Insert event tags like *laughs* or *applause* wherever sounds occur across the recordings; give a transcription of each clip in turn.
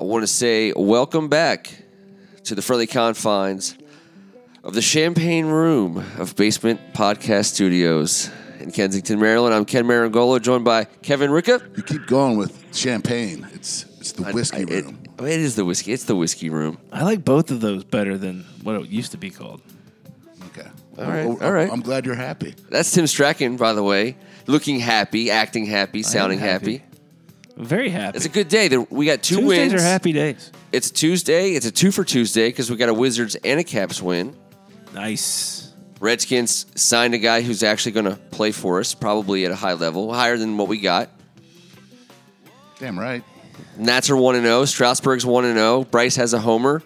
I want to say welcome back to the friendly confines of the Champagne Room of Basement Podcast Studios in Kensington, Maryland. I'm Ken Marangolo, joined by Kevin Ricka. You keep going with champagne. It's it's the whiskey I- it- room. Oh, it is the whiskey. It's the whiskey room. I like both of those better than what it used to be called. okay. All right, Oh, all right. I'm glad you're happy. That's Tim Strachan, by the way, looking happy, acting happy, sounding happy. happy. I'm very happy. It's a good day. There- We got two Tuesdays wins. are happy days. It's Tuesday. It's a two for Tuesday because we got a Wizards and a Caps win. Nice. Redskins signed a guy who's actually going to play for us, probably at a high level, higher than what we got. Damn right. Nats are one and zero. Strasburg's one and zero. Bryce has a homer.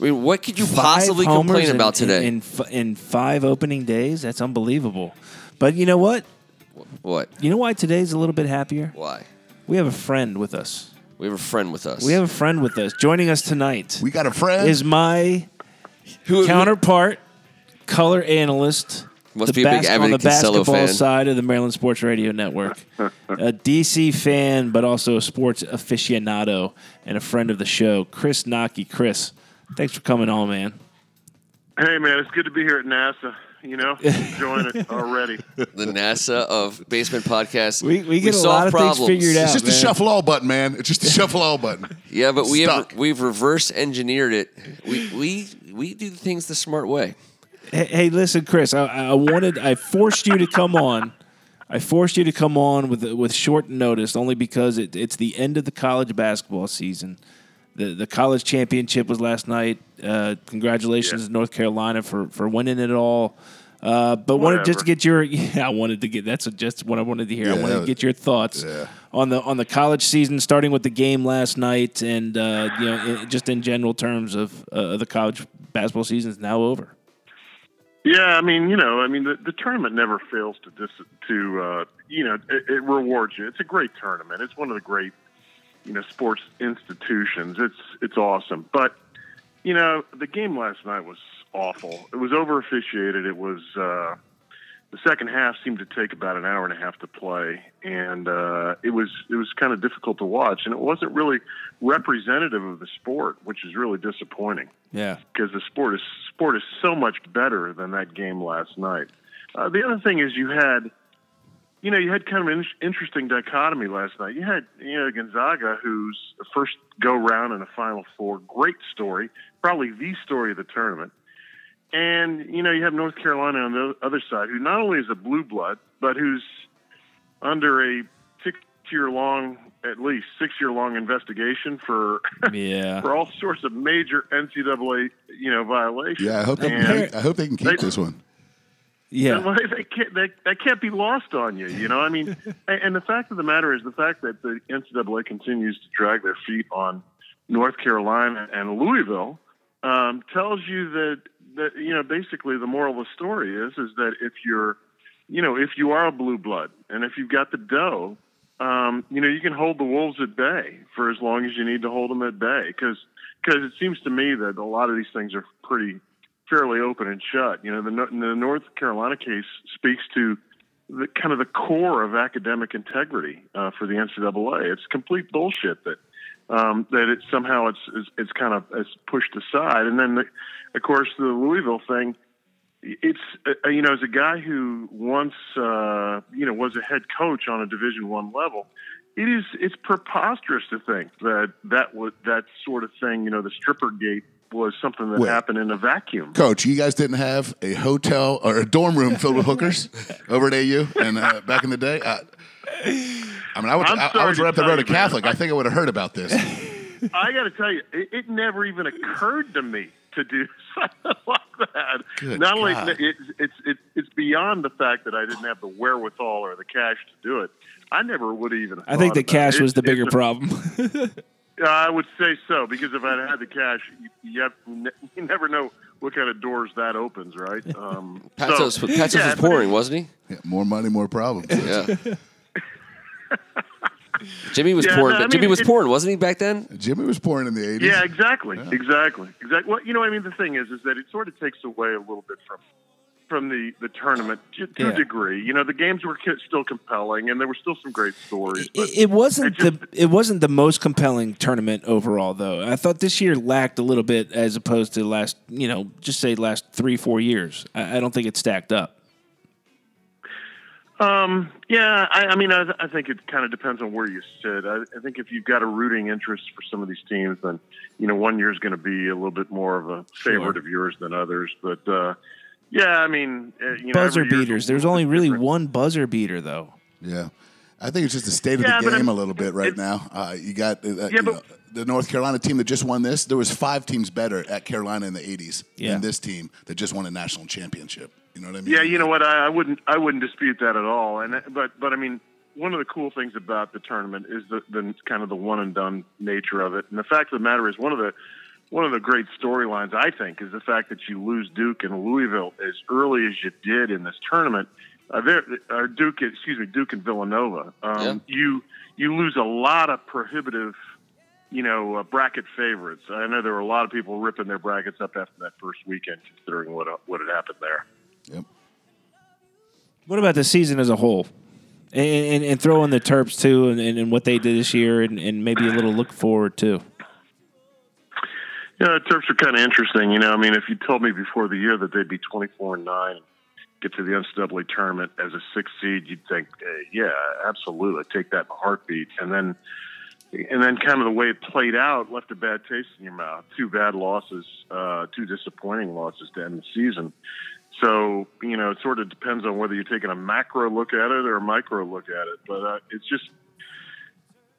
I mean, what could you possibly Five homers complain in- about today? In, in, f- in five opening days? That's unbelievable. But you know what? what? You know why today's a little bit happier? Why? We have a friend with us. We have a friend with us. We have a friend with us. Joining us tonight We got a friend. is my who, counterpart, color analyst. Must the be a big bas- Abbott on the and Costello basketball fan. side of the Maryland Sports Radio Network. a DC fan, but also a sports aficionado and a friend of the show, Chris Knoche. Chris, thanks for coming on, man. Hey man, it's good to be here at NASA. You know, *laughs* enjoying it already. the NASA of Basement Podcast. We, we get a solve lot of problems. things figured out. it's just a man. shuffle all button, man. It's just a shuffle all button. Yeah, but we have Stuck. we've reverse engineered it. We we we do things the smart way. Hey, hey, listen, Chris. I, I wanted, I forced you to come on. I forced you to come on with with short notice, only because it, it's the end of the college basketball season. The the college championship was last night. Uh, congratulations, Yeah. to North Carolina, for for winning it all. Uh, but wanted just to get your *laughs* yeah, I wanted to get that's just what I wanted to hear. I wanted that to get your thoughts Yeah. on the on the college season, starting with the game last night, and uh, you know, in, just in general terms of uh, the college basketball season is now over. Yeah, I mean, you know, I mean, the, the tournament never fails to dis, to uh, you know, it, it rewards you. It's a great tournament. It's one of the great, you know, sports institutions. It's it's awesome. But you know, the game last night was awful. It was over officiated. It was uh, the second half seemed to take about an hour and a half to play, and uh, it was it was kind of difficult to watch, and it wasn't really representative of the sport, which is really disappointing Yeah. because the sport is sport is so much better than that game last night. Uh, the other thing is you had, you know, you had kind of an interesting dichotomy last night. You had, you know, Gonzaga, who's the first go round in a Final Four, great story, probably the story of the tournament. And you know, you have North Carolina on the other side, who not only is a blue blood, but who's under a six-year-long, at least six-year-long investigation for *laughs* Yeah. for all sorts of major NCAA, you know, violations. Yeah, I hope they, And- I hope they can keep They- this one. Yeah. Well, they can't, they, that can't be lost on you, you know. I mean, *laughs* and and the fact of the matter is the fact that the NCAA continues to drag their feet on North Carolina and Louisville um, tells you that that you know basically the moral of the story is is that if you're you know if you are a blue blood and if you've got the dough, um, you know you can hold the wolves at bay for as long as you need to hold them at bay because because it seems to me that a lot of these things are pretty fairly open and shut. You know, the, the North Carolina case speaks to the kind of the core of academic integrity uh, for the NCAA. It's complete bullshit that um, that it somehow it's, it's it's kind of it's pushed aside. And then, the, of course, the Louisville thing. It's uh, you know as a guy who once uh, you know was a head coach on a Division One level, it is it's preposterous to think that that that sort of thing you know the stripper gate was something that Wait. happened in a vacuum. Coach, you guys didn't have a hotel or a dorm room filled with hookers *laughs* over at AU and uh, back in the day. Uh, I mean, I, went, I'm I, I was right up the road you, to Catholic. I think I would have heard about this. *laughs* I got to tell you, it, it never even occurred to me to do *laughs* something like that. Good Not only God. it's it's it's it's beyond the fact that I didn't have the wherewithal or the cash to do it. I never would even. I think the about cash it. was the bigger problem. Yeah, I would say so because if I'd had the cash, you, you, have, you never know what kind of doors that opens, right? Um, Patsos, so- Patsos yeah, was but pouring, wasn't he? Yeah, more money, more problems. Yeah. *laughs* Jimmy was Yeah, pouring. no, I but Jimmy was it- pouring, wasn't he back then? Jimmy was pouring in the 80s. Yeah, exactly, exactly, exactly. Well, you know, I mean, the thing is, is that it sort of takes away a little bit from from the the tournament to, to Yeah. a degree. You know, the games were still compelling, and there were still some great stories. It, it wasn't it just- the it wasn't the most compelling tournament overall, though. I thought this year lacked a little bit as opposed to last, you know, just say last three four years. I, I don't think it stacked up. Um, yeah, I, I mean, I, I think it kind of depends on where you sit. I, I think if you've got a rooting interest for some of these teams, then you know one year is going to be a little bit more of a favorite Sure. of yours than others. But uh, yeah, I mean, uh, you know, Buzzer every beaters. There's only really different. one buzzer beater, though. Yeah. I think it's just the state of Yeah, the game a little bit right now. Uh, you got uh, you but- know, the North Carolina team that just won this. There was five teams better at Carolina in the 80s Yeah. than this team that just won a national championship. You know what I mean? Yeah, you know what? I, I wouldn't. I wouldn't dispute that at all. And but but I mean, one of the cool things about the tournament is the, the kind of the one and done nature of it. And the fact of the matter is, one of the one of the great storylines I think is the fact that you lose Duke and Louisville as early as you did in this tournament. Uh, there, uh, Duke, excuse me, Duke and Villanova. Um, You you lose a lot of prohibitive, you know, uh, bracket favorites. I know there were a lot of people ripping their brackets up after that first weekend, considering what uh, what had happened there. Yep. What about the season as a whole? And, and, and throw in the Terps too, and, and, and what they did this year, and, and maybe a little look forward too. Yeah, the Terps are kind of interesting. You know, I mean, if you told me before the year that they'd be 24 and 9 get to the NCAA tournament as a six seed, you'd think, eh, yeah, absolutely, take that in a heartbeat. And then, and then kind of the way it played out left a bad taste in your mouth. Two bad losses, uh, two disappointing losses to end the season. So, you know, it sort of depends on whether you're taking a macro look at it or a micro look at it. But uh, it's just,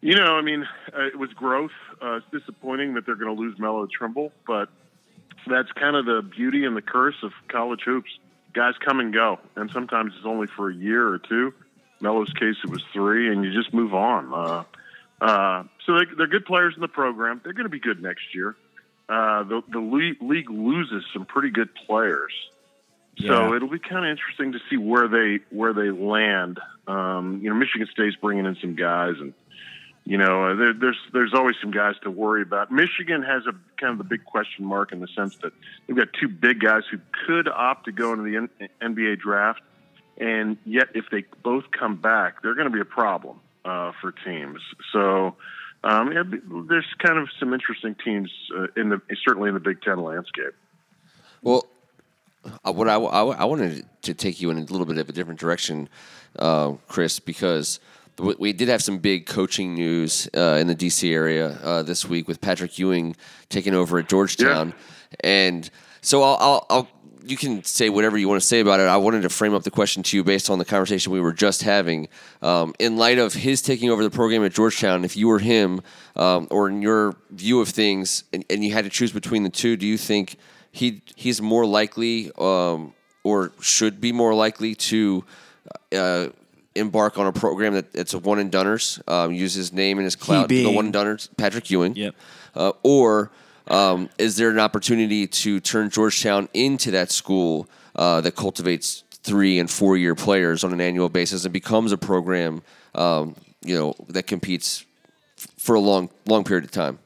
you know, I mean, uh, it was growth. Uh, it's disappointing that they're going to lose Melo Trimble, but that's kind of the beauty and the curse of college hoops. Guys come and go, and sometimes it's only for a year or two. Melo's case, it was three, and you just move on. Uh, uh, so they, they're good players in the program. They're going to be good next year. Uh, the the league, loses some pretty good players, so Yeah. it'll be kind of interesting to see where they where they land. Um, you know, Michigan State's bringing in some guys, and you know, uh, there, there's there's always some guys to worry about. Michigan has a kind of the big question mark in the sense that they've got two big guys who could opt to go into the N- NBA draft, and yet if they both come back, they're going to be a problem uh, for teams. So. Um, yeah, there's kind of some interesting teams uh, in the certainly in the Big Ten landscape. Well, uh, what I, I, I wanted to take you in a little bit of a different direction, uh, Chris, because we- did have some big coaching news uh, in the DC area uh, this week with Patrick Ewing taking over at Georgetown, and so I'll, I'll, I'll you can say whatever you want to say about it. I wanted to frame up the question to you based on the conversation we were just having. Um, in light of his taking over the program at Georgetown, if you were him, um, or in your view of things, and, and you had to choose between the two, do you think he he's more likely, um, or should be more likely to uh, embark on a program that it's a one and doneers, um, use his name and his clout, the being- one and doneers, Patrick Ewing, Yep. uh, or um, is there an opportunity to turn Georgetown into that school uh, that cultivates three and four year players on an annual basis and becomes a program, um, you know, that competes f- for a long, long period of time?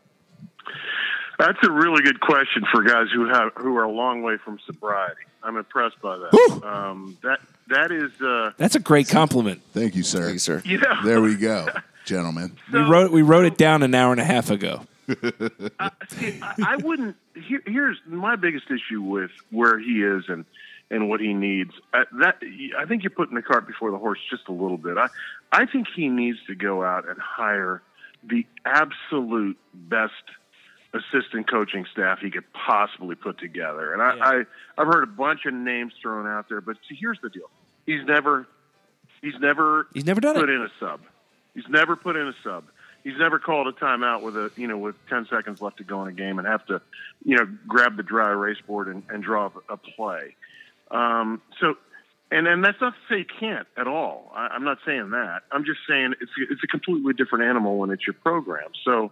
That's a really good question for guys who have who are a long way from sobriety. I'm impressed by that. Um, that that is, uh, That's a great compliment. Thank you, sir. Thank you, sir. you know, There we go, *laughs* gentlemen. We wrote we wrote it down an hour and a half ago. See, I, I wouldn't. Here, here's my biggest issue with where he is and and what he needs. Uh, that I think you're putting the cart before the horse just a little bit. I I think he needs to go out and hire the absolute best assistant coaching staff he could possibly put together. And I, Yeah. I I've heard a bunch of names thrown out there, but see, here's the deal: he's never he's never He's never done put it. in a sub. He's never put in a sub. He's never called a timeout with a you know with ten seconds left to go in a game and have to you know grab the dry erase board and, and draw a play. Um, so, and and that's not to say he can't at all. I, I'm not saying that. I'm just saying it's it's a completely different animal when it's your program. So.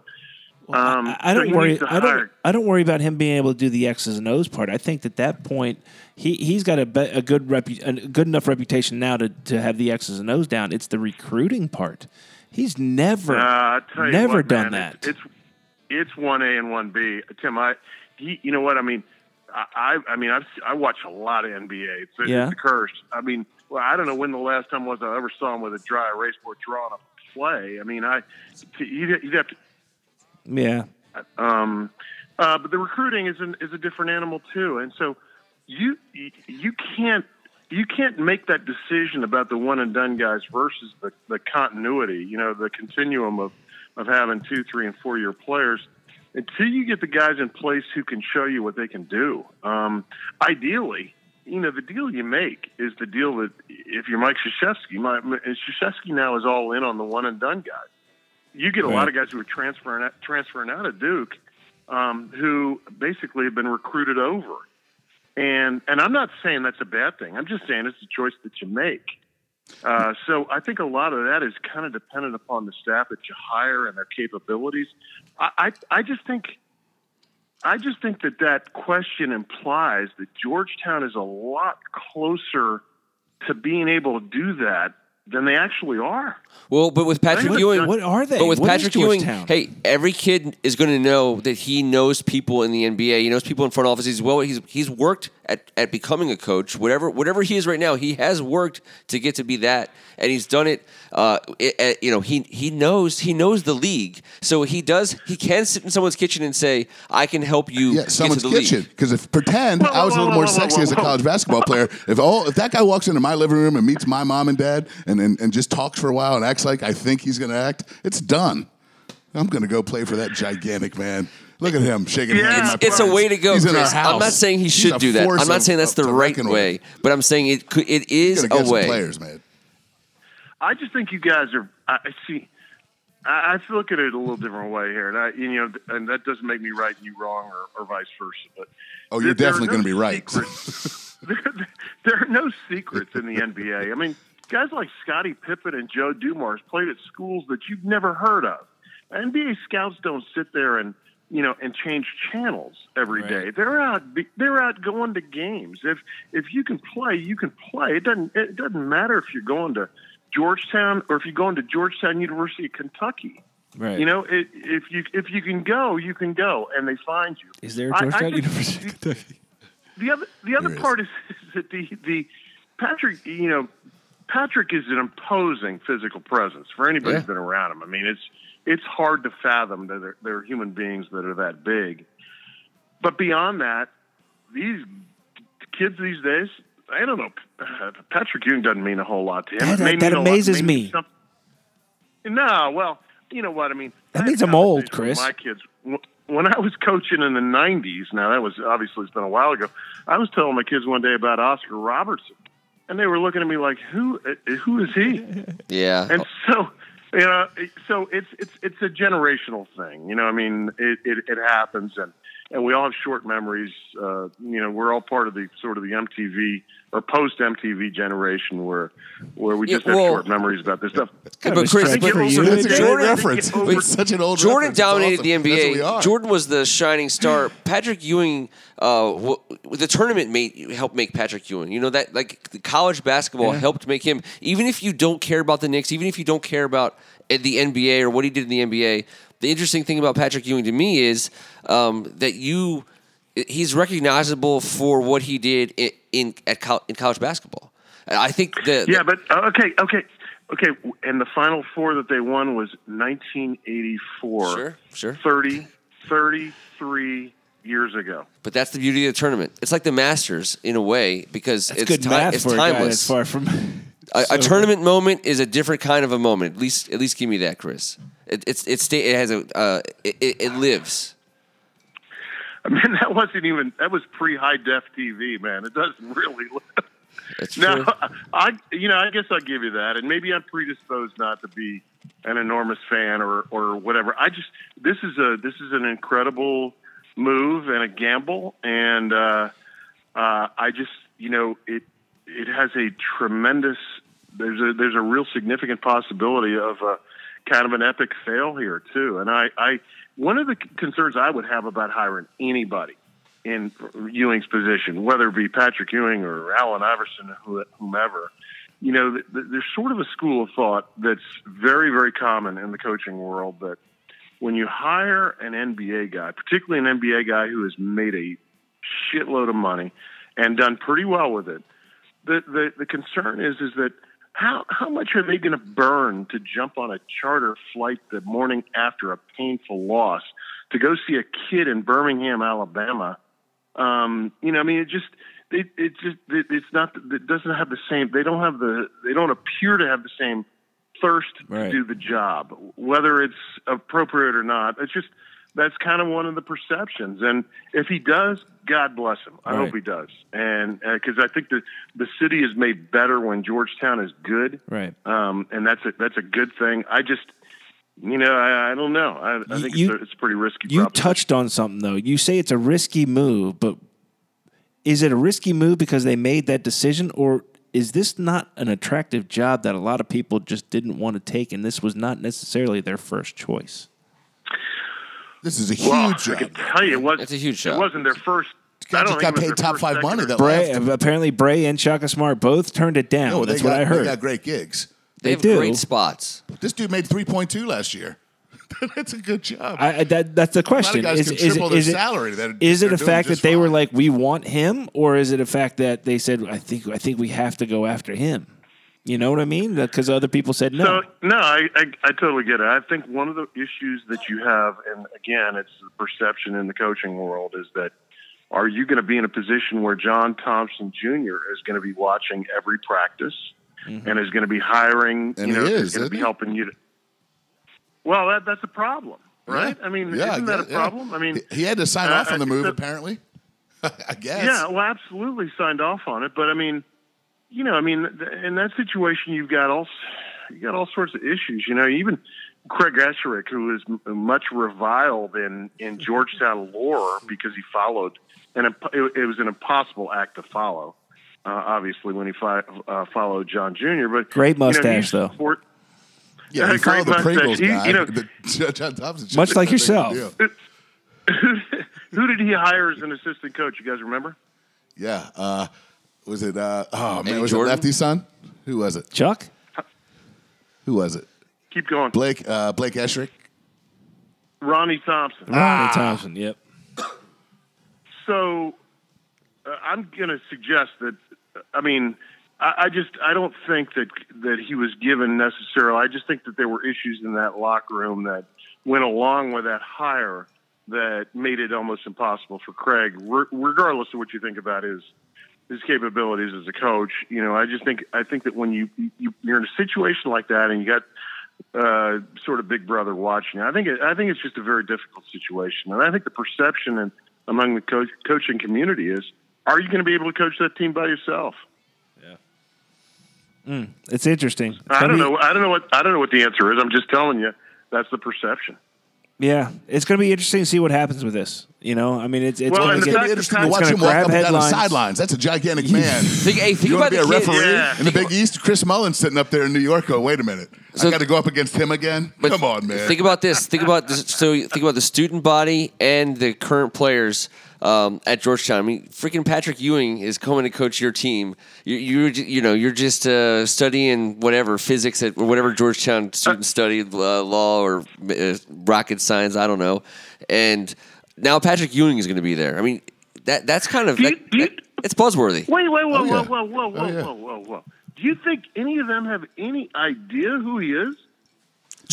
Um, I, I don't he worry. I don't. I don't worry about him being able to do the X's and O's part. I think at that point, he he's got a, be, a good repu- a good enough reputation now to, to have the X's and O's down. It's the recruiting part. He's never Uh, I tell you never what, done man, that. It's it's one A and one B. Tim, I he, you know what I mean. I, I, I mean, I've, I watch a lot of NBA. It's, Yeah. it's a curse. I mean, well, I don't know when the last time was I ever saw him with a dry erase board drawing a play. I mean, I, you'd, you'd have to, Yeah. um, uh, but the recruiting is an, is a different animal too, and so you you can't you can't make that decision about the one and done guys versus the, the continuity. You know, the continuum of of having two, three, and four year players until you get the guys in place who can show you what they can do. Um, ideally, you know, the deal you make is the deal that if you're Mike Krzyzewski, my, Krzyzewski now is all in on the one and done guys. You get a lot of guys who are transferring out, transferring out of Duke, um, who basically have been recruited over. And and I'm not saying that's a bad thing. I'm just saying it's a choice that you make. Uh, so I think a lot of that is kind of dependent upon the staff that you hire and their capabilities. I, I, I just think, I just think that that question implies that Georgetown is a lot closer to being able to do that than they actually are. Well, but with Patrick Ewing, What are they? But with What is Patrick Ewing, hey, every kid is going to know that he knows people in the NBA. He knows people in front office. He's well. He's he's worked at, at becoming a coach. Whatever whatever he is right now, he has worked to get to be that, and he's done it. Uh, it, it- you know, he he knows he knows the league, so he does. He can sit in someone's kitchen and say, "I can help you Yeah, get someone's to the kitchen. Because if pretend Whoa, I was a little whoa, more sexy as a college basketball player, if all if that guy walks into my living room and meets my mom and dad and and, and just talks for a while and acts like I think he's going to act, it's done. I'm going to go play for that gigantic man. Look at him shaking Yeah. hands. It's, it's a way to go, He's in our Chris. I'm not saying he should do that. I'm not saying that's the right reckon with. way, but I'm saying it could, it is a get some way. players, man. I just think you guys are. I I see. I, I look at it a little different way here, and I, you know, and that doesn't make me right and you wrong, or, or vice versa. But Oh, you're there- there definitely no going to be right. *laughs* there, there are no secrets in the NBA. I mean, guys like Scottie Pippen and Joe Dumars played at schools that you've never heard of. NBA scouts don't sit there and you know and change channels every day. They're out. They're out going to games. If if you can play, you can play. It doesn't. It doesn't matter if you're going to Georgetown or if you're going to Georgetown University of Kentucky. Right. You know, it, if you if you can go, you can go, and they find you. is there I- I a Georgetown think- University of Kentucky? the other the other There part is, is that the the Patrick you know Patrick is an imposing physical presence for anybody who's Yeah. been around him. I mean, it's it's hard to fathom that they're, they're human beings that are that big. But beyond that, these kids these days, I don't know. Uh, Patrick Ewing doesn't mean a whole lot to him. That- that lot- amazes me. some- No, well, you know what I mean. That I means I'm old, Chris. My kids, when I was coaching in the '90s. Now that was obviously it's been a while ago. I was telling my kids one day about Oscar Robertson, and they were looking at me like, "Who? uh, Who is he?" *laughs* Yeah. And so, you know, so it's it's it's a generational thing. You know, I mean, it it, it happens, and and we all have short memories. Uh, you know, we're all part of the sort of the MTV or post MTV generation where where we Yeah, just have short memories about this stuff. Kind but of a Chris, stretch but- for you. That's a great Jordan- reference. Jordan- It's such an old Jordan reference. Dominated awesome. the NBA. Jordan was the shining star. Patrick Ewing, uh, w- the tournament made helped make Patrick Ewing. You know that like the college basketball Yeah. helped make him. Even if you don't care about the Knicks, even if you don't care about uh, the NBA or what he did in the NBA, the interesting thing about Patrick Ewing to me is um, that you he's recognizable for what he did in, in at col- in college basketball. I think the Yeah, but uh, okay, okay, okay. And the final four that they won was 1984. Sure, sure. 30, 33 years ago. but that's the beauty of the tournament. It's like the Masters in a way because It's it's good ti- math it's for a guy timeless. that's far from. A, *laughs* So- a tournament moment is a different kind of a moment. At least, at least give me that, Chris. It, it's it's it has a uh, it, it, lives. I mean, *laughs* that wasn't even that was pre high def TV, man. It doesn't really. live. That's No, true. *laughs* I you know I guess I'll give you that, and maybe I'm predisposed not to be an enormous fan or or whatever. I just this is a this is an incredible move and a gamble, and uh, uh, I just you know it it has a tremendous there's a there's a real significant possibility of a kind of an epic fail here too, and I I one of the concerns I would have about hiring anybody in Ewing's position, whether it be Patrick Ewing or Allen Iverson, who- whomever, you know, th- th- there's sort of a school of thought that's very, very common in the coaching world that when you hire an NBA guy, particularly an NBA guy who has made a shitload of money and done pretty well with it. The the, the concern is is that how how much are they going to burn to jump on a charter flight the morning after a painful loss to go see a kid in Birmingham, Alabama? Um, you know, I mean, it just it, it just it, it's not it doesn't have the same. They don't have the they don't appear to have the same thirst Right. to do the job, whether it's appropriate or not. It's just that's kind of one of the perceptions. And if he does, God bless him. I Right. hope he does. And because I think the the city is made better when Georgetown is good, Right. um, and that's a that's a good thing. I just. You know, I, I don't know. I, I think you- it's, a, it's a pretty risky. You proposition. touched on something though. You say it's a risky move, but is it a risky move because they made that decision, or is this not an attractive job that a lot of people just didn't want to take, and this was not necessarily their first choice? This is a huge Well, I job. can tell you, it was. It's a huge It wasn't their first. I don't just think got paid top five money or that Brey, apparently Brey and Shaka Smart both turned it down. No, they That's got, what I heard. They got great gigs. They, They have do. great spots. This dude made 3.2 last year. *laughs* That's a good job. I, I- that, that's the question. guys Is, can is, triple it, their is, it, salary that is it a fact that just they were like, we want him, or is it a fact that they said, I think, I think we have to go after him? You know what I mean? Because other people said no. So no, I, I I totally get it. I think one of the issues that you have, and again, it's the perception in the coaching world, is that are you going to be in a position where John Thompson Jr. is going to be watching every practice and is going to be hiring, And you know, he is is, going to be he? helping you to. Well, that that's a problem, right? Yeah. I mean, Yeah, I isn't that a guess- yeah. problem? I mean, He- he had to sign uh, off on the move, so- apparently. *laughs* I guess. Yeah, well, absolutely signed off on it, but I mean, you know, I mean, in that situation, you've got all you got all sorts of issues. You know, even Craig Esherick, who is m- much reviled in in *laughs* Georgetown lore because he followed, and it, it was an impossible act to follow. Uh, obviously, when he fi- uh, followed John Jr., but Great you know, mustache, though. support- Yeah, he Great followed the mustache. Pringles He- guy. you know- *laughs* John Thompson Much like that big of a yourself. *laughs* who did he hire as an assistant coach? You guys remember? Yeah. Uh, was it? Uh, oh man, Eddie was Jordan? it Lefty's son? Who was it? Chuck? Who was it? Keep going. Blake. Uh, Blake Esherick. Ronnie Thompson. Ronnie Thompson, yep. So uh, I'm going to suggest that. I mean, I, I just I don't think that that he was given necessarily. I just think that there were issues in that locker room that went along with that hire that made it almost impossible for Craig, re- regardless of what you think about his his capabilities as a coach. You know, I just think I think that when you, you you're in a situation like that and you got uh, sort of Big Brother watching. I think it, I think it's just a very difficult situation, and I think the perception and among the coach, coaching community is: Are you going to be able to coach that team by yourself? Yeah, mm, it's interesting. I don't know. I don't know what I don't know what the answer is. I'm just telling you that's the perception. Yeah, it's going to be interesting to see what happens with this. You know, I mean, it's it's Well, going to the gonna get be fact interesting to watch him walk grab up and down the headlines. sidelines. That's a gigantic man. *laughs* Think, hey, think you about want to be the a kid- referee Yeah. in the Big East? Chris Mullins sitting up there in New York. Oh, wait a minute! So- I got to go up against him again. But Come on, man. Think about this. Think about this. So think about the student body and the current players um, at Georgetown. I mean, freaking Patrick Ewing is coming to coach your team. You you you know you're just uh, studying whatever physics at or whatever Georgetown students study uh, law or uh, rocket science. I don't know. And now Patrick Ewing is going to be there. I mean, that that's kind of that- you- that- it's buzzworthy. Wait, wait, whoa, Oh, yeah. whoa, whoa, whoa, whoa, Oh, yeah. whoa, whoa, whoa. Do you think any of them have any idea who he is?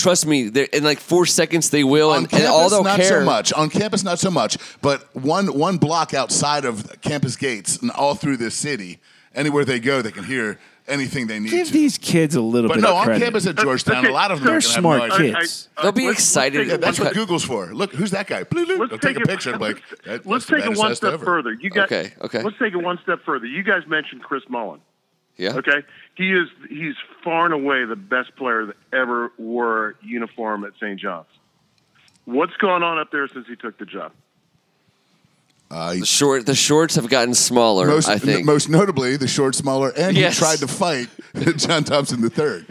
Trust me, they're- in like four seconds they will, on and, and campus, all they'll not care. so much. On campus, not so much. But one one block outside of campus gates and all through this city, anywhere they go, they can hear anything they need give to. these kids a little but bit no, of on credit. campus at Georgetown, a lot of them They're smart have no kids. I- I- uh, They'll be let's- let's excited. take Yeah, that's what Google's for. Look, who's that guy? Bloop, bloop. Let's They'll take a it- picture. and be like, let's take it one step ever. further. You guys, Okay, okay. Let's take it one step further. You guys mentioned Chris Mullin. Yeah. Okay, he is he's far and away the best player that ever wore uniform at St. John's. What's gone on up there since he took the job? Uh, The short the shorts have gotten smaller. most, I think. most notably, the short, smaller, and Yes. he tried to fight *laughs* John Thompson the third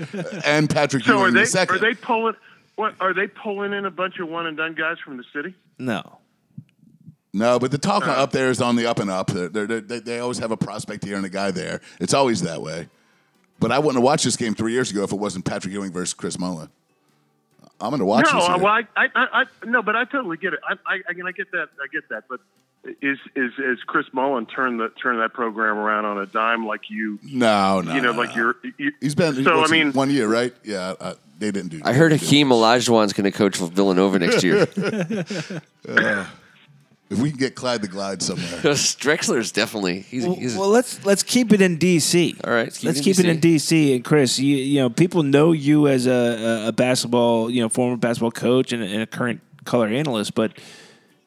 and Patrick So are Ewing they the second. are they pulling what are they pulling in a bunch of one and done guys from the city? No. No, but the talk Uh. up there is on the up and up. They're, they're, they they always have a prospect here and a guy there. It's always that way. But I wouldn't have watched this game three years ago if it wasn't Patrick Ewing versus Chris Mullin. I'm going to watch no, this. I- well, I, I, I, I, no, but I totally get it. I, I, I, mean, I get that. I get that. But is is is Chris Mullin turned the turn that program around on a dime like you No, no. you know no, like you're you, He's been. so I mean one year, right? Yeah, uh, they didn't do. I heard they didn't Hakeem Olajuwon's going to coach Villanova next year. *laughs* *laughs* If we can get Clyde the Glide somewhere. *laughs* Drexler's definitely he's, Well, he's well, let's let's keep it in DC. All right, let's keep let's it in keep it in DC. DC. And Chris, you you know people know you as a, a, a basketball you know former basketball coach and, a- and a current color analyst, but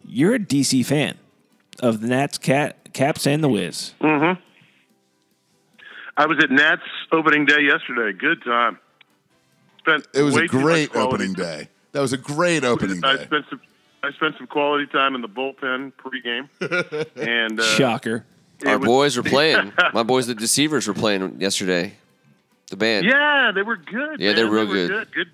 you're a DC fan of the Nats, Cat, Caps, and the Wiz. Mm-hmm. I was at Nats opening day yesterday. Good time. Spent It was a great opening day. That was a great opening I day. spent some I spent some quality time in the bullpen pregame, *laughs* and uh, Shocker. our was- boys were playing. *laughs* My boys, the Deceivers, were playing yesterday. The band. Yeah, they were good. Yeah, man. they're real They were good. Good,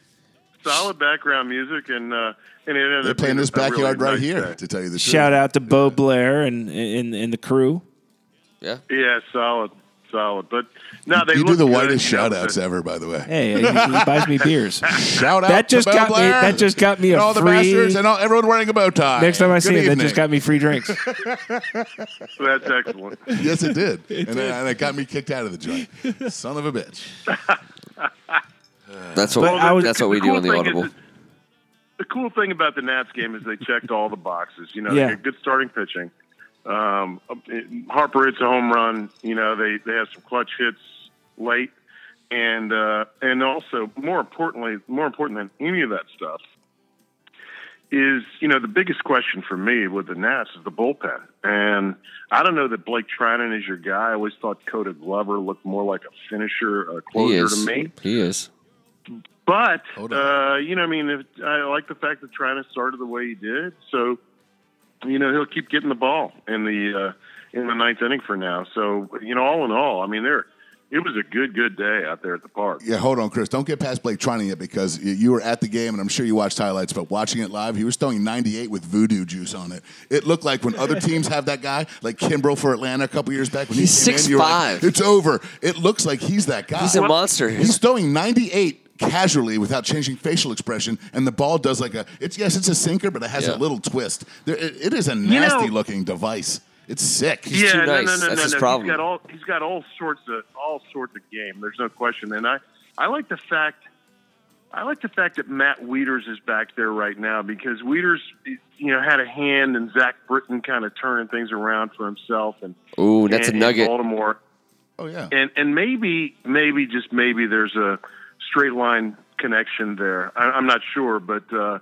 solid background music, and uh, and it ended They're playing this a really backyard right nice here, day. to tell you the truth. Shout out to Bo Blair and, and and the crew. Yeah. Yeah, solid, solid. But no, they You do the good, whitest you know, shout outs ever, by the way. Hey, he, he buys me beers. *laughs* Shout out That just to Bill got me- that just got me a and all the free- bastards and all, everyone wearing a bow tie. Next time I see him, that just got me free drinks. *laughs* That's excellent. Yes, it did. *laughs* and, then- and it got me kicked out of the joint. Son of a bitch. That's what But I was- that's what we the do cool on the Audible. is- the cool thing about the Nats game is they checked all the boxes. You know, Yeah. they good starting pitching. Um, Harper hits a home run. You know, they they have some clutch hits late, and uh, and also more importantly, more important than any of that stuff is you know the biggest question for me with the Nats is the bullpen, and I don't know that Blake Treinen is your guy. I always thought Koda Glover looked more like a finisher, a closer to me. He is. But uh, you know, I mean, if, I like the fact that Treinen started the way he did. So, you know, he'll keep getting the ball in the uh, in the ninth inning for now. So, you know, all in all, I mean, there it was a good, good day out there at the park. Yeah, hold on, Chris. Don't get past Blake Treinen yet because you were at the game, and I'm sure you watched highlights. But watching it live, he was throwing 98 with voodoo juice on it. It looked like when other teams have that guy, like Kimbrel for Atlanta a couple years back. When He's he came in, you were like, it's over. It looks like he's that guy. He's a monster. He's throwing 98 casually without changing facial expression, and the ball does like a. It's yes, it's a sinker, but it has Yeah. a little twist. There, it, it is a know- nasty looking device. It's sick. He's yeah, too no, nice. no, no, That's his problem. He's got all he's got all sorts of all sorts of game. There's no question. And I I like the fact I like the fact that Matt Wieters is back there right now because Wieters you know had a hand in Zach Britton kind of turning things around for himself and Ooh, that's a and- in nugget. Baltimore. oh yeah. and and maybe maybe just maybe there's a straight line connection there. I, I'm not sure, but uh,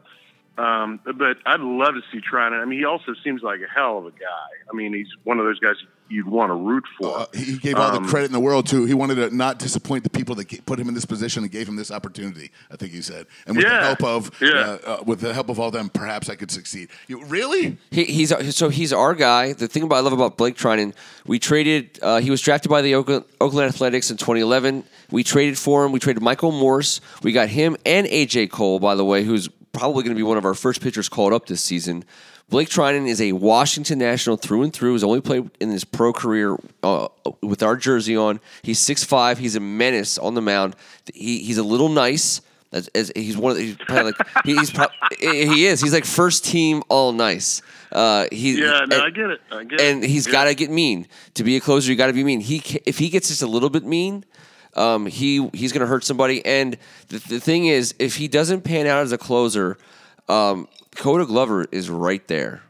um, but I'd love to see Treinen. I mean, he also seems like a hell of a guy. I mean, he's one of those guys you'd want to root for. Uh, he gave all Um, the credit in the world to. He wanted to not disappoint the people that put him in this position and gave him this opportunity. I think he said, and with the help of, Yeah. uh, uh, with the help of all them, perhaps I could succeed. You, really? He, he's so he's our guy. The thing about I love about Blake Treinen, we traded. Uh, he was drafted by the Oakland, Oakland Athletics in 2011. We traded for him. We traded Michael Morse. We got him and AJ Cole, by the way, who's probably going to be one of our first pitchers called up this season. Blake Treinen is a Washington national through and through. He's only played in his pro career uh, with our jersey on. He's 6'5". He's a menace on the mound. He, he's a little nice. As, as he's one of the, he's probably like he- he's pro- he is he's like first team all nice. Uh, he yeah, no, and, I get it. I get and it. he's Yeah. got to get mean to be a closer. You got to be mean. He if he gets just a little bit mean, um, he he's going to hurt somebody. And the, the thing is, if he doesn't pan out as a closer, um, Koda Glover is right there,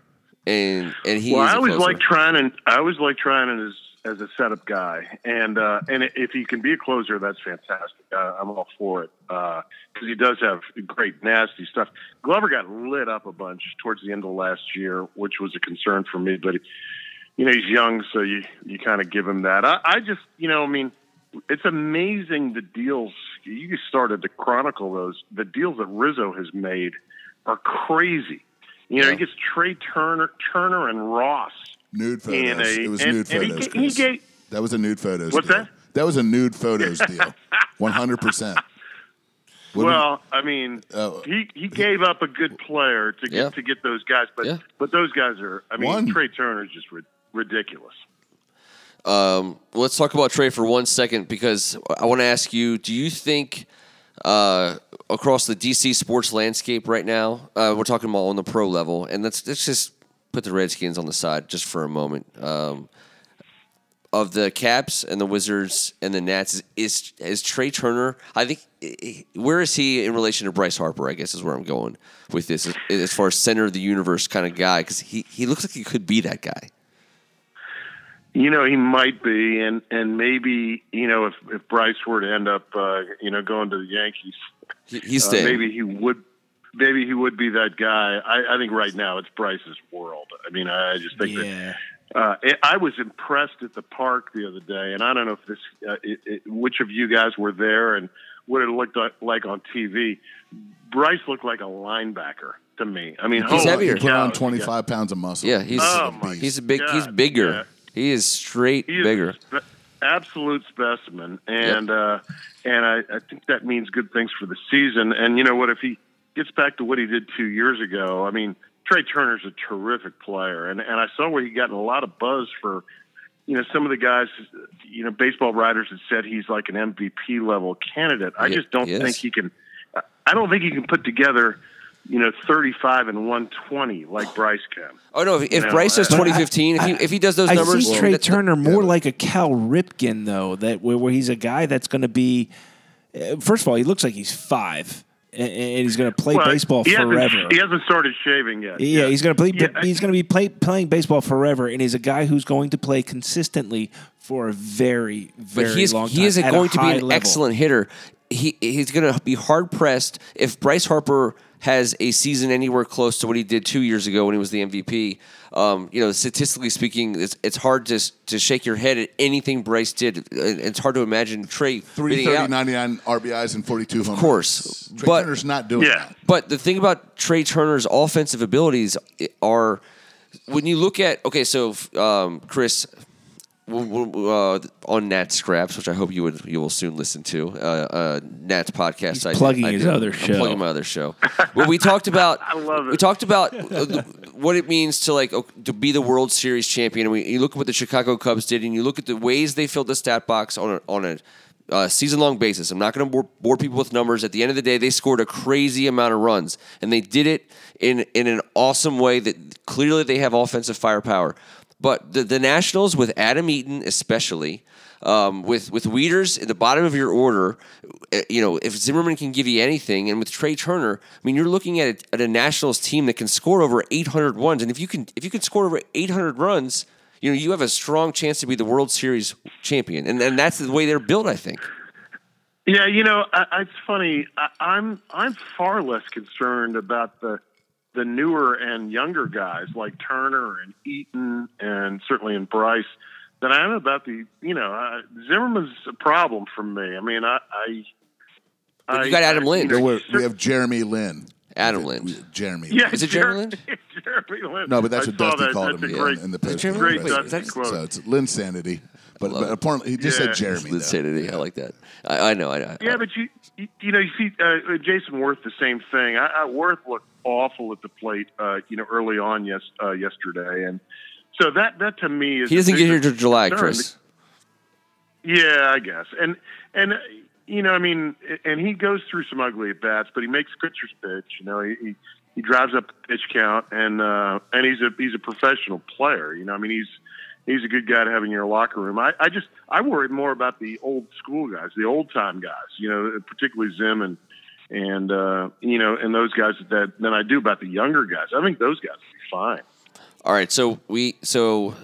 and and he well, I always like trying and I always like Treinen as as a setup guy, and uh, and if he can be a closer, that's fantastic. Uh, I'm all for it because he does have great nasty stuff. Glover got lit up a bunch towards the end of last year, which was a concern for me. But you know he's young, so you you kind of give him that. I, I just you know I mean it's amazing the deals you started to chronicle those the deals that Rizzo has made are crazy. You know, Yeah. he gets Trea Turner, Turner and Ross. Nude photos. In a- it was and- nude and he photos. he gave- that was a nude photos. What's deal. that? That was a nude photos *laughs* deal. One hundred percent. Well, I mean, Oh. he he gave up a good player to get Yeah. to get those guys, but Yeah. but those guys are. I mean, One. Trea Turner is just ri- ridiculous. Um, let's talk about Trea for one second because I want to ask you: Do you think uh, across the DC sports landscape right now, uh, we're talking about on the pro level, and let's let's just put the Redskins on the side just for a moment. Um, of the Caps and the Wizards and the Nats is is, Trea Turner. I think where is he in relation to Bryce Harper? I guess is where I'm going with this as, as far as center of the universe kind of guy because he he looks like he could be that guy. You know, he might be, and and maybe you know if if Bryce were to end up uh, you know going to the Yankees, He, he's uh, maybe he would. Maybe he would be that guy. I, I think right now it's Bryce's world. I mean, I just think that Yeah. Uh, I- I was impressed at the park the other day, and I don't know if this, uh, it, it, which of you guys were there and what it looked like- like on TV. Bryce looked like a linebacker to me. I mean, He's holy heavier. He put on 25 pounds of muscle. yeah, he's Oh, he's a big he's bigger. yeah. He is straight He bigger. a spe- absolute specimen, and uh, and I, I think that means good things for the season. And you know what? If he gets back to what he did two years ago, I mean, Trea Turner's a terrific player, and and I saw where he got a lot of buzz for. You know, some of the guys, you know, baseball writers have said he's like an MVP level candidate. I Yeah, just don't think he can. I don't think he can put together, you know, 35 and 120 like Bryce can. Oh no! If, if No, Bryce does I- 2015, if he if he does those I numbers, see Trea that- Turner more yeah. like a Cal Ripken though, that where, where he's a guy that's going to be. uh, First of all, he looks like he's five, and, and he's going to play Well, baseball he forever. Hasn't, he hasn't started shaving yet. Yeah, he's going to play. Yeah, he's going to be play, playing baseball forever, and he's a guy who's going to play consistently for a very, very but he's long time. he is at a going to be an level. excellent hitter. He he's going to be hard pressed if Bryce Harper has a season anywhere close to what he did two years ago when he was the MVP. Um, you know, statistically speaking, it's, it's hard to to shake your head at anything Bryce did. It's hard to imagine Trea beating 330, out. 99 RBIs and 42 home Of course, Trea but- Turner's not doing Yeah. that. But the thing about Trea Turner's offensive abilities are when you look at okay, so um, Chris w- w- uh, on Nat Scraps, which I hope you would you will soon listen to uh, uh, Nat's podcast. He's I plugging I his do. other I'm show. plugging my other show. well, we talked about *laughs* I love it. we talked about uh, what it means to like to be the World Series champion. And we, you look at what the Chicago Cubs did, and you look at the ways they filled the stat box on a, on a uh, season long basis. I'm not going to bore, bore people with numbers. At the end of the day, they scored a crazy amount of runs, and they did it in in an awesome way. That clearly they have offensive firepower. But the, the Nationals with Adam Eaton, especially um, with with Wieters at the bottom of your order, uh, you know if Zimmerman can give you anything, and with Trea Turner, I mean you're looking at a, at a Nationals team that can score over 800 runs, and if you can if you can score over 800 runs, you know you have a strong chance to be the World Series champion, and and that's the way they're built, I think. Yeah, you know, I- it's funny. I, I'm I'm far less concerned about the the newer and younger guys like Turner and Eaton and certainly in Bryce than I am about the you know uh, Zimmerman's a problem for me. I mean, I. I But you got Adam Lind. you know, We're- we have Jeremy Lind. Adam We- Lynn. we- Jeremy. Yeah, Is it Jeremy Lin? *laughs* Jeremy Lin. No, but that's I what Dusty that. called That's him a great, in the Is it post. Great Lin? Dusty quote. So it's Lynn Sanity. But, love but apparently he just Yeah. said Jeremy. though. Insanity. I like that. I, I know. I know. Yeah, but you, you, you know, you see uh, Jayson Werth the same thing. I, I, Werth looked awful at the plate, uh, you know, early on yes, uh, yesterday, and so that that to me is he doesn't get here till July, concern. Chris. Yeah, I guess, and and uh, you know, I mean, and he goes through some ugly at bats, but he makes pitchers pitch. You know, he he, he drives up the pitch count, and uh, and he's a he's a professional player. You know, I mean, he's he's a good guy to have in your locker room. I, I just I worry more about the old school guys, the old time guys. You know, particularly Zim and and uh, you know, and those guys that than I do about the younger guys. I think those guys will be fine. All right, so we so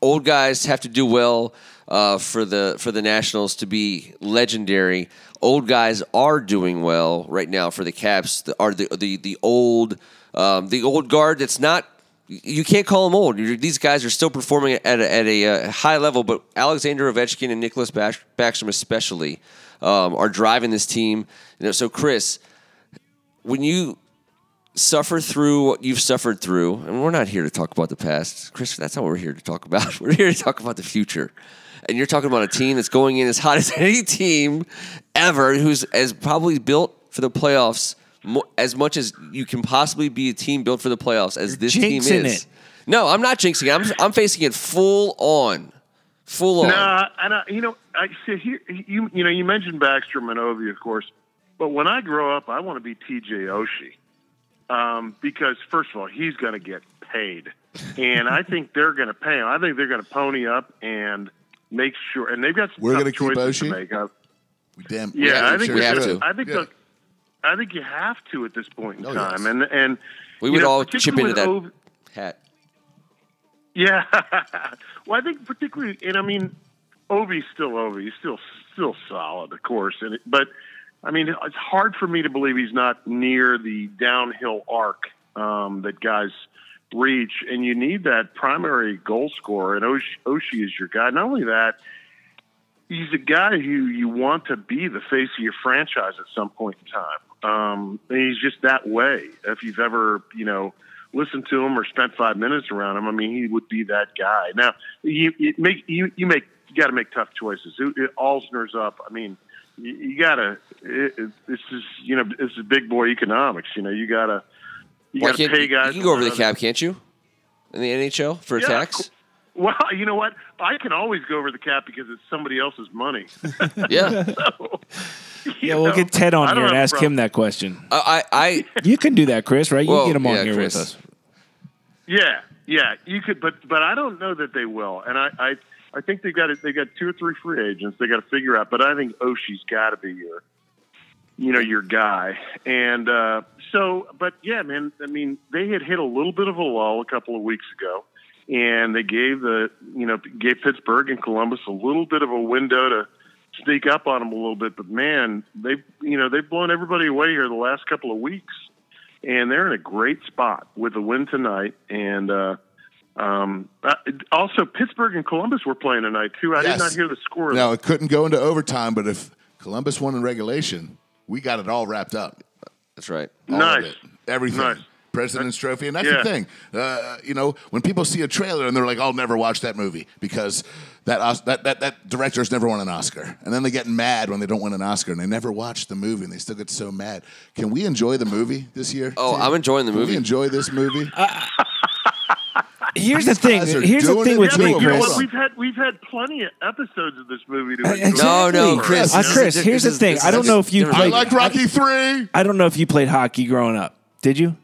old guys have to do well uh, for the for the Nationals to be legendary. Old guys are doing well right now for the Caps. The, are the the the old um, the old guard that's not. You can't call them old. You're, these guys are still performing at a, at a uh, high level, but Alexander Ovechkin and Nicklas Back- Backstrom especially um, are driving this team. You know, so Chris, when you suffer through what you've suffered through, and we're not here to talk about the past, Chris. That's not what we're here to talk about. *laughs* We're here to talk about the future. And you're talking about a team that's going in as hot as *laughs* any team ever, who's as probably built for the playoffs mo- as much as you can possibly be a team built for the playoffs as this team is. it. No, I'm not jinxing it. I'm, I'm facing it full on, full on. No, and I, you know, I see here. You you know, you mentioned Baxter and Ovi, of course, but when I grow up, I want to be T.J. Oshie. um, because first of all, he's going to get paid, and I think they're going to pay him. I think they're going to pony up and make sure, and they've got some We're tough gonna keep choices to Oshie? make. Uh, We damn. yeah, I think sure we we have to. I think Yeah. I think you have to at this point in Oh, time, yes. and and We would know, all chip into that hat. Yeah. *laughs* well, I think particularly, and I mean, Ovi's still Ovi. He's still still solid, of course. And it, but I mean, it's hard for me to believe he's not near the downhill arc um, that guys reach. And you need that primary goal scorer, and Oshie is your guy. Not only that, he's a guy who you want to be the face of your franchise at some point in time. Um, he's just that way. If you've ever, you know, listened to him or spent five minutes around him, I mean, he would be that guy. Now, you, you make you, you make you got to make tough choices. It, it, Alzner's up. I mean, you, you got to. It, it, this is you know this is big boy economics. You know, you got to you Why got to can't pay you, guys. you can go over the cap, can't you? In the NHL for a Yeah, tax? Well, you know what? I can always go over the cap because it's somebody else's money. *laughs* Yeah. *laughs* So, you Yeah, we'll know, get Ted on here and ask him that question. I, I, *laughs* You can do that, Chris, right? You Well, can get him on yeah, here Chris. with us. Yeah, yeah, you could, but but I don't know that they will, and I I, I think they got it. They got two or three free agents. They got to figure out, but I think Oshie's got to be your, you know, your guy. And uh, so, but yeah, man. I mean, they had hit a little bit of a lull a couple of weeks ago, and they gave the you know gave Pittsburgh and Columbus a little bit of a window to sneak up on them a little bit. But man, they you know they've blown everybody away here the last couple of weeks and they're in a great spot with the win tonight. And uh, um, uh, also, Pittsburgh and Columbus were playing tonight too. I Yes. did not hear the score. of Now it couldn't go into overtime, but if Columbus won in regulation, we got it all wrapped up. that's right. All Nice. Everything. Nice. President's Trophy, and that's Yeah. the thing. Uh, you know, when people see a trailer and they're like, "I'll never watch that movie because that Os- that that that director's never won an Oscar," and then they get mad when they don't win an Oscar and they never watch the movie and they still get so mad. Can we enjoy the movie this year? Oh, team? I'm enjoying the Can movie. we enjoy this movie? Here's the thing. Here's the thing with me, but you know Chris. what? We've had we've had plenty of episodes of this movie to Uh, enjoy. Exactly. No, no, Chris, Uh, Chris, here's the thing. I don't know if you different. I like Rocky Three. I don't know if you played hockey growing up. Did you?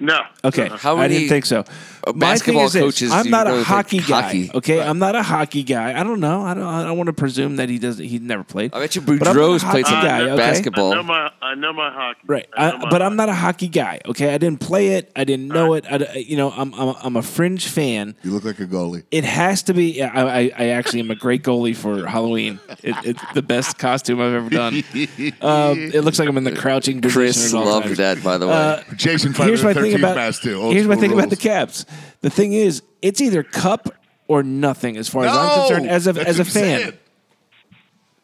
No. Okay, How I many, didn't think so. uh, My thing basketball is this, coaches do I'm you not know a that play hockey guy. hockey? Okay, I'm not a hockey guy. I don't know. I don't. I don't want to presume that he doesn't. He never played. I bet you But I'm not a Boudreau's played hockey some guy, okay? basketball. I know my I know my hockey. Right, I know I, my but I'm not a hockey guy. Okay, I didn't play it. I didn't know it. I, you know, I'm, I'm I'm a fringe fan. You look like a goalie. It has to be. I, I, I actually am a great goalie for Halloween. It, it's the best costume I've ever done. *laughs* Um, it looks like I'm in the crouching position. Chris at all loved times. that, by the way. Uh, Jason Friday here's my thing 13th about mask too. Old here's my school thing about the Caps. The thing is, it's either cup or nothing as far as I'm concerned as a that's as a what I'm saying. fan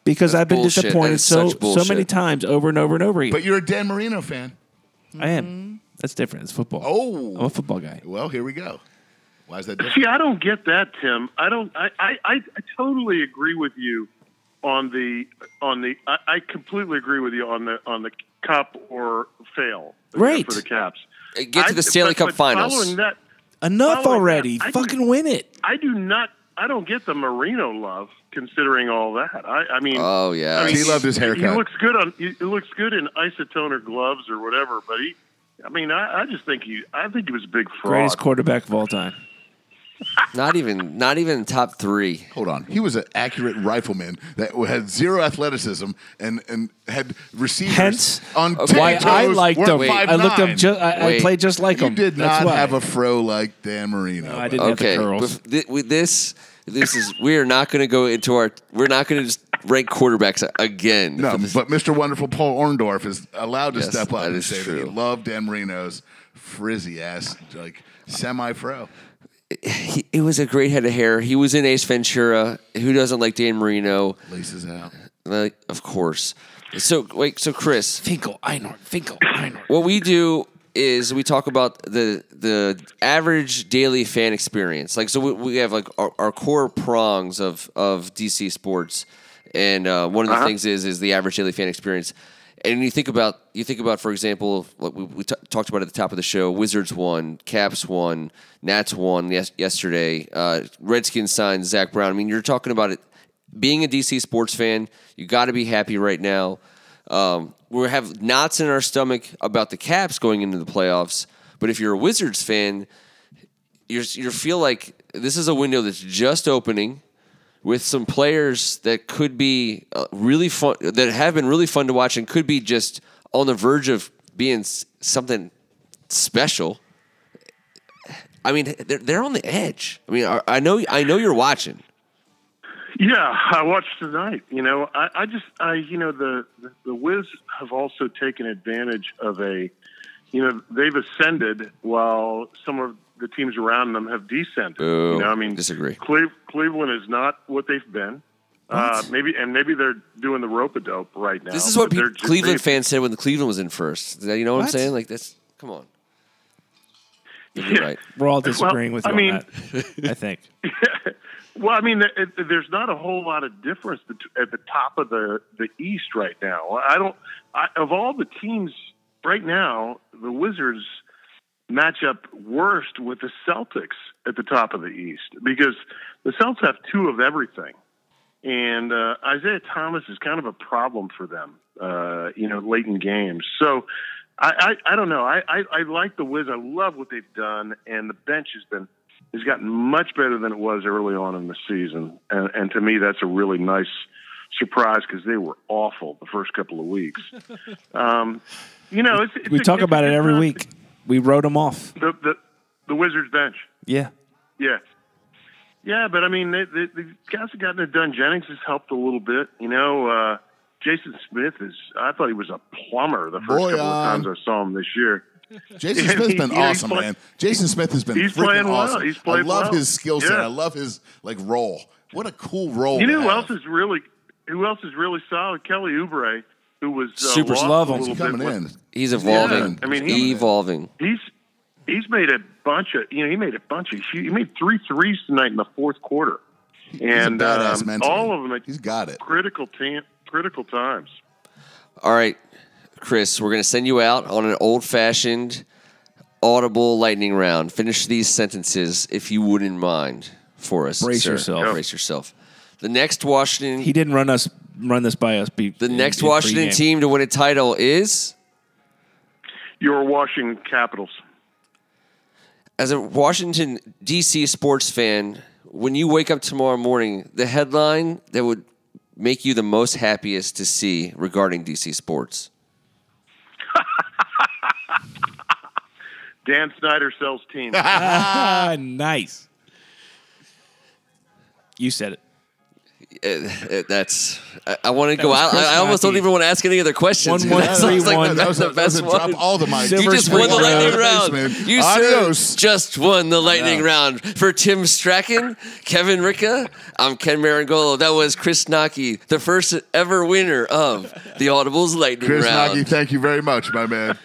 because I've been bullshit. That disappointed is so such so many times over and over and over again. But you're a Dan Marino fan. I am. Mm-hmm. That's different. It's football. Oh. I'm a football guy. Well, here we go. Why is that different? See, I don't get that, Tim. I don't. I, I, I, I totally agree with you on the on the. I, I completely agree with you on the on the cup or fail. Right. for the Caps. Get to I- the Stanley but- Cup but Finals. That, Enough already. that, Fucking can- win it. I do not. I don't get the Marino love, considering all that. I, I mean, Oh yeah. I mean, He loved his haircut. He looks good on. He, he looks good in isotoner gloves or whatever. But he, I mean, I, I just think he. I think he was a big fraud. Greatest quarterback of all time. Not even not even top three. Hold on. He was an accurate rifleman that had zero athleticism and, and had receivers Hence, on Why ten I toes, liked weren't him. Wait. five I looked nine. up. Ju- I, I Wait. played just like You him. did That's not why. have a fro like Dan Marino. No, I didn't have the curls. with, thi- with this, this is we are not going to go into our. We're not going to just rank quarterbacks again. No, this- but Mr. Wonderful Paul Orndorff is allowed to Yes, step up that and is say that true. he loved Dan Marino's frizzy ass, like semi fro. He, it was a great head of hair. He was in Ace Ventura. Who doesn't like Dan Marino? Laces out. Like, of course. So wait, so Chris, Finkel, Einhorn, Finkel, Einhorn. what we do is we talk about the the average daily fan experience. Like, so we, we have like our, our core prongs of of DC sports, and uh, one of the things is is the average daily fan experience. And you think about you think about, for example, we, we t- talked about at the top of the show: Wizards won, Caps won, Nats won yes- yesterday. Uh, Redskins signed Zach Brown. I mean, you're talking about it. Being a DC sports fan, you got to be happy right now. Um, we have knots in our stomach about the Caps going into the playoffs. But if you're a Wizards fan, you you feel like this is a window that's just opening with some players that could be uh, really fun, that have been really fun to watch, and could be just on the verge of being something special. I mean, they're, they're on the edge. I mean, I- know I know you're watching. Yeah, I watched tonight. You know, I, I just, I, you know, the the Wiz have also taken advantage of a, you know, they've ascended while some of the teams around them have descended. Boo. You know, I mean, Disagree. Cle- Cleveland is not what they've been. Uh, maybe, and maybe they're doing the rope a dope right now. This is what but just- Cleveland fans said when the Cleveland was in first. You know what, I'm saying? Like this. Come on. You're Yeah. right. We're all disagreeing with you I on that. I think. *laughs* Well, I mean, it, it- there's not a whole lot of difference bet- at the top of the the East right now. I don't. I, of all the teams right now, the Wizards match up worst with the Celtics at the top of the East because the Celtics have two of everything, and uh, Isaiah Thomas is kind of a problem for them. Uh, you know, late in games. So. I, I, I don't know. I, I, I like the Wiz. I love what they've done, and the bench has been has gotten much better than it was early on in the season. And, and to me, that's a really nice surprise because they were awful the first couple of weeks. *laughs* Um, you know, it's, it's We a- talk about it every week. We wrote them off. The, the the Wizards bench, Yeah. yeah, yeah. But I mean, the, the, the guys have gotten it done. Jennings has helped a little bit. You know, uh, Jason Smith is. I thought he was a plumber the first Boy, couple of um, times I saw him this year. *laughs* Jason Yeah, Smith's he- been yeah, awesome, play- man. Jason Smith has been He's freaking playing well. awesome. He's I love well. his skill set. Yeah. I love his like role. What a cool role. You know who have. else is really who else is really solid? Kelly Oubre, who was uh, Supers love him. He's coming bit with- in. He's evolving. Yeah, I mean, he's evolving. He's he's made a bunch of you know he made a bunch of he made three threes tonight in the fourth quarter, He's and a um, all of them at He's got it. critical tam- critical times. All right, Chris, we're going to send you out on an old fashioned audible lightning round. Finish these sentences if you wouldn't mind for us. Brace sir. yourself. Brace yourself. The next Washington He didn't run us run this by us. Be, the next in Washington pregame. team to win a title is Your Washington Capitals. as a Washington DC sports fan, when you wake up tomorrow morning, the headline that would make you the most happiest to see regarding DC sports. *laughs* Dan Snyder sells teams. *laughs* Ah, nice. You said it. Uh, uh, that's I, I want to go out. I, I almost don't even want to ask any other questions. One, one, *laughs* That three, like one. the, That was, the a, that was best a drop one. all the mics. You just won the lightning Thanks, round. You Adios. just won the lightning Yeah. round for Tim Strachan, Kevin Ricka. I'm Ken Marangolo. That was Chris Knoche, the first ever winner of the Audibles lightning Round. Chris round. Knoche, thank you very much, my man.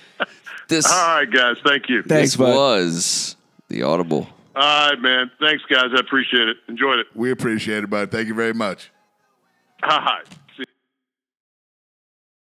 This, All right, guys. Thank you. Thanks, this bud. was the Audible. All right, man. Thanks, guys. I appreciate it. Enjoyed it. We appreciate it, bud. Thank you very much. Hi.